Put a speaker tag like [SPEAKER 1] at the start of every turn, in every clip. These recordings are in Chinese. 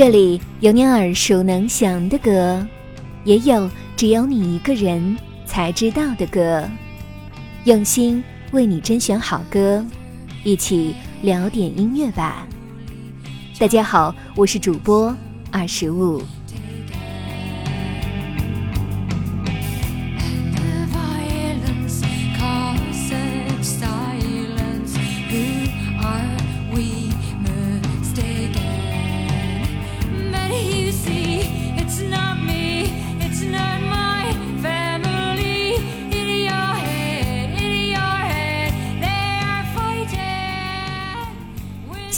[SPEAKER 1] 这里有你耳熟能详的歌，也有只有你一个人才知道的歌。用心为你甄选好歌，一起聊点音乐吧。大家好，我是主播二十五。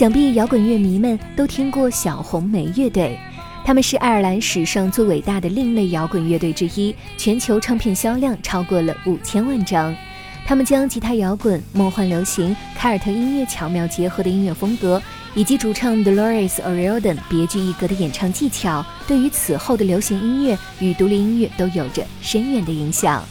[SPEAKER 1] 想必摇滚乐迷们都听过小红莓乐队，他们是爱尔兰史上最伟大的另类摇滚乐队之一，全球唱片销量超过了五千万张。他们将吉他摇滚、梦幻流行、凯尔特音乐巧妙结合的音乐风格，以及主唱 Dolores O'Riordan 别具一格的演唱技巧，对于此后的流行音乐与独立音乐都有着深远的影响。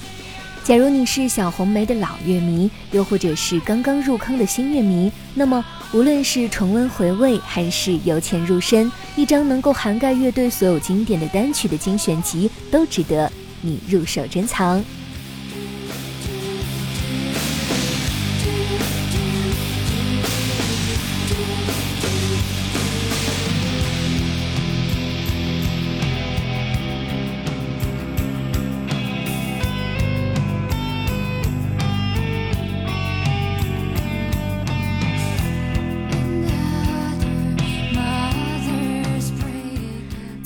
[SPEAKER 1] 假如你是小红梅的老乐迷，又或者是刚刚入坑的新乐迷，那么无论是重温回味，还是由浅入深，一张能够涵盖乐队所有经典的单曲的精选集，都值得你入手珍藏。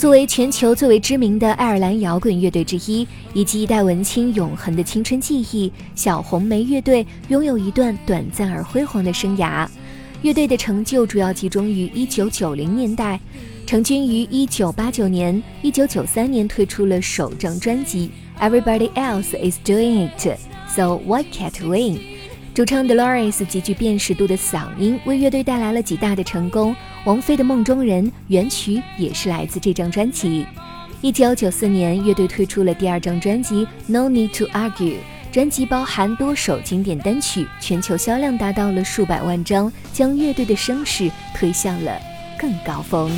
[SPEAKER 1] 作为全球最为知名的爱尔兰摇滚乐队之一，以及一代文青永恒的青春记忆，小红莓乐队拥有一段短暂而辉煌的生涯。乐队的成就主要集中于1990年代，成军于1989年，1993年推出了首张专辑《Everybody Else Is Doing It》，So Why Can't We？主唱 Dolores 极具辨识度的嗓音为乐队带来了极大的成功。王菲的《梦中人》原曲也是来自这张专辑。一九九四年，乐队推出了第二张专辑《No Need to Argue》，专辑包含多首经典单曲，全球销量达到了数百万张，将乐队的声势推向了更高峰。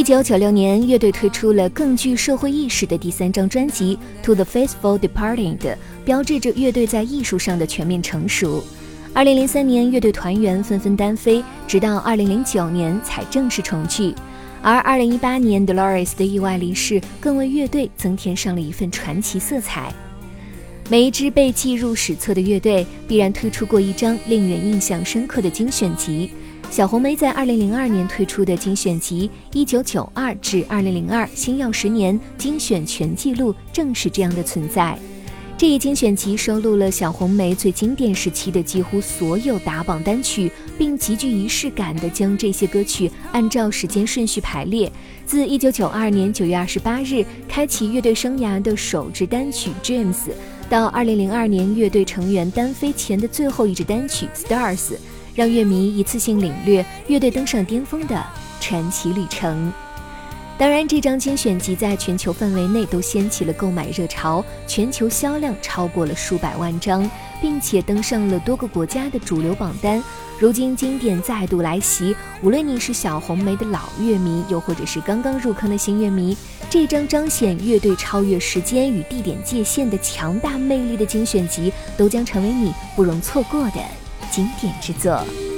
[SPEAKER 1] 一九九六年，乐队推出了更具社会意识的第三张专辑《To the Faithful Departed》，标志着乐队在艺术上的全面成熟。二零零三年，乐队团员纷纷单飞，直到二零零九年才正式重聚。而二零一八年，Dolores 的意外离世，更为乐队增添上了一份传奇色彩。每一支被记入史册的乐队，必然推出过一张令人印象深刻的精选集。小红梅在2002年推出的精选集《1992至2002星耀十年精选全记录》正是这样的存在。这一精选集收录了小红梅最经典时期的几乎所有打榜单曲，并极具仪式感地将这些歌曲按照时间顺序排列，自1992年9月28日开启乐队生涯的首支单曲《Dreams》，到2002年乐队成员单飞前的最后一支单曲《Stars》，让乐迷一次性领略乐队登上巅峰的传奇旅程。当然，这张精选集在全球范围内都掀起了购买热潮，全球销量超过了数百万张，并且登上了多个国家的主流榜单。如今经典再度来袭，无论你是小红梅的老乐迷，又或者是刚刚入坑的新乐迷，这张彰显乐队超越时间与地点界限的强大魅力的精选集，都将成为你不容错过的经典之作。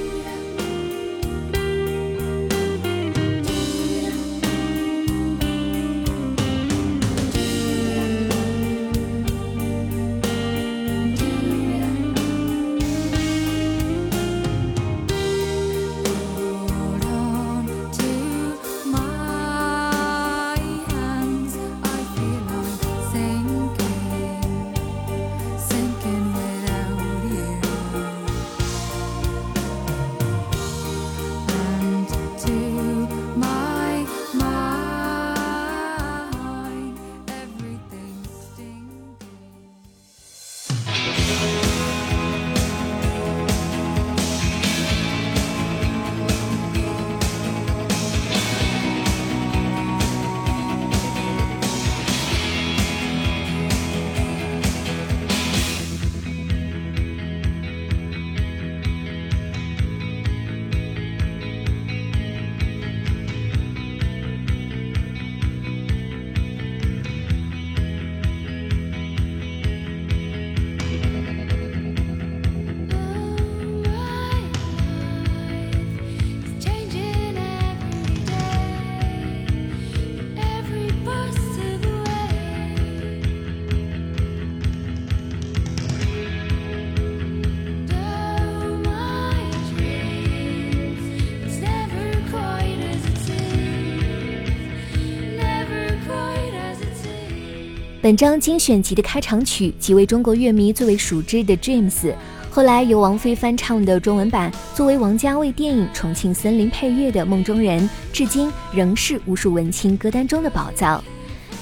[SPEAKER 1] 本张精选集的开场曲即为中国乐迷最为熟知的《Dreams》，后来由王菲翻唱的中文版，作为王家卫电影《重庆森林》配乐的《梦中人》，至今仍是无数文青歌单中的宝藏。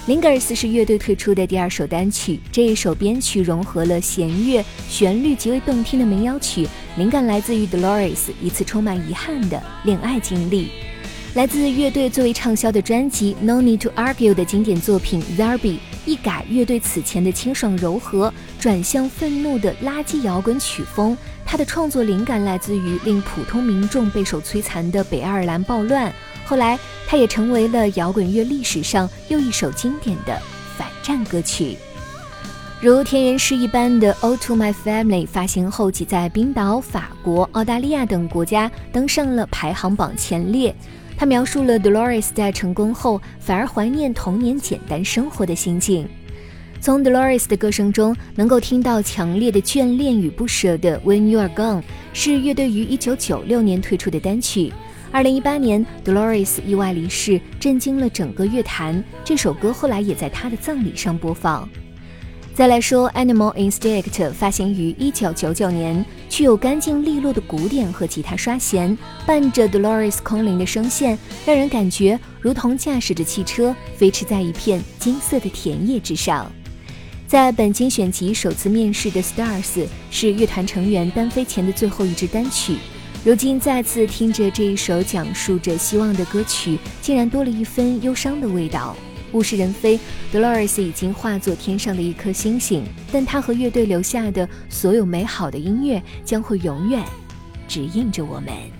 [SPEAKER 1] 《Lingers》是乐队推出的第二首单曲，这一首编曲融合了弦乐，旋律极为动听的民谣曲，灵感来自于 Dolores 一次充满遗憾的恋爱经历。来自乐队最为畅销的专辑《No Need to Argue》的经典作品《Zarbi》，一改乐队此前的清爽柔和，转向愤怒的垃圾摇滚曲风。他的创作灵感来自于令普通民众备受摧残的北爱尔兰暴乱。后来，他也成为了摇滚乐历史上又一首经典的反战歌曲。如田园诗一般的《All to My Family》发行后，即在冰岛、法国、澳大利亚等国家登上了排行榜前列。他描述了 Dolores 在成功后反而怀念童年简单生活的心境。从 Dolores 的歌声中，能够听到强烈的眷恋与不舍的《When You Are Gone》，是乐队于1996年推出的单曲。2018年，Dolores 意外离世，震惊了整个乐坛。这首歌后来也在他的葬礼上播放。再来说《Animal Instinct》，发行于一九九九年，具有干净利落的鼓点和吉他刷弦，伴着 Dolores 空灵的声线，让人感觉如同驾驶着汽车飞驰在一片金色的田野之上。在本精选集首次面世的《Stars》是乐团成员单飞前的最后一支单曲，如今再次听着这一首讲述着希望的歌曲，竟然多了一分忧伤的味道。物是人非，Dolores 已经化作天上的一颗星星，但他和乐队留下的所有美好的音乐将会永远指引着我们。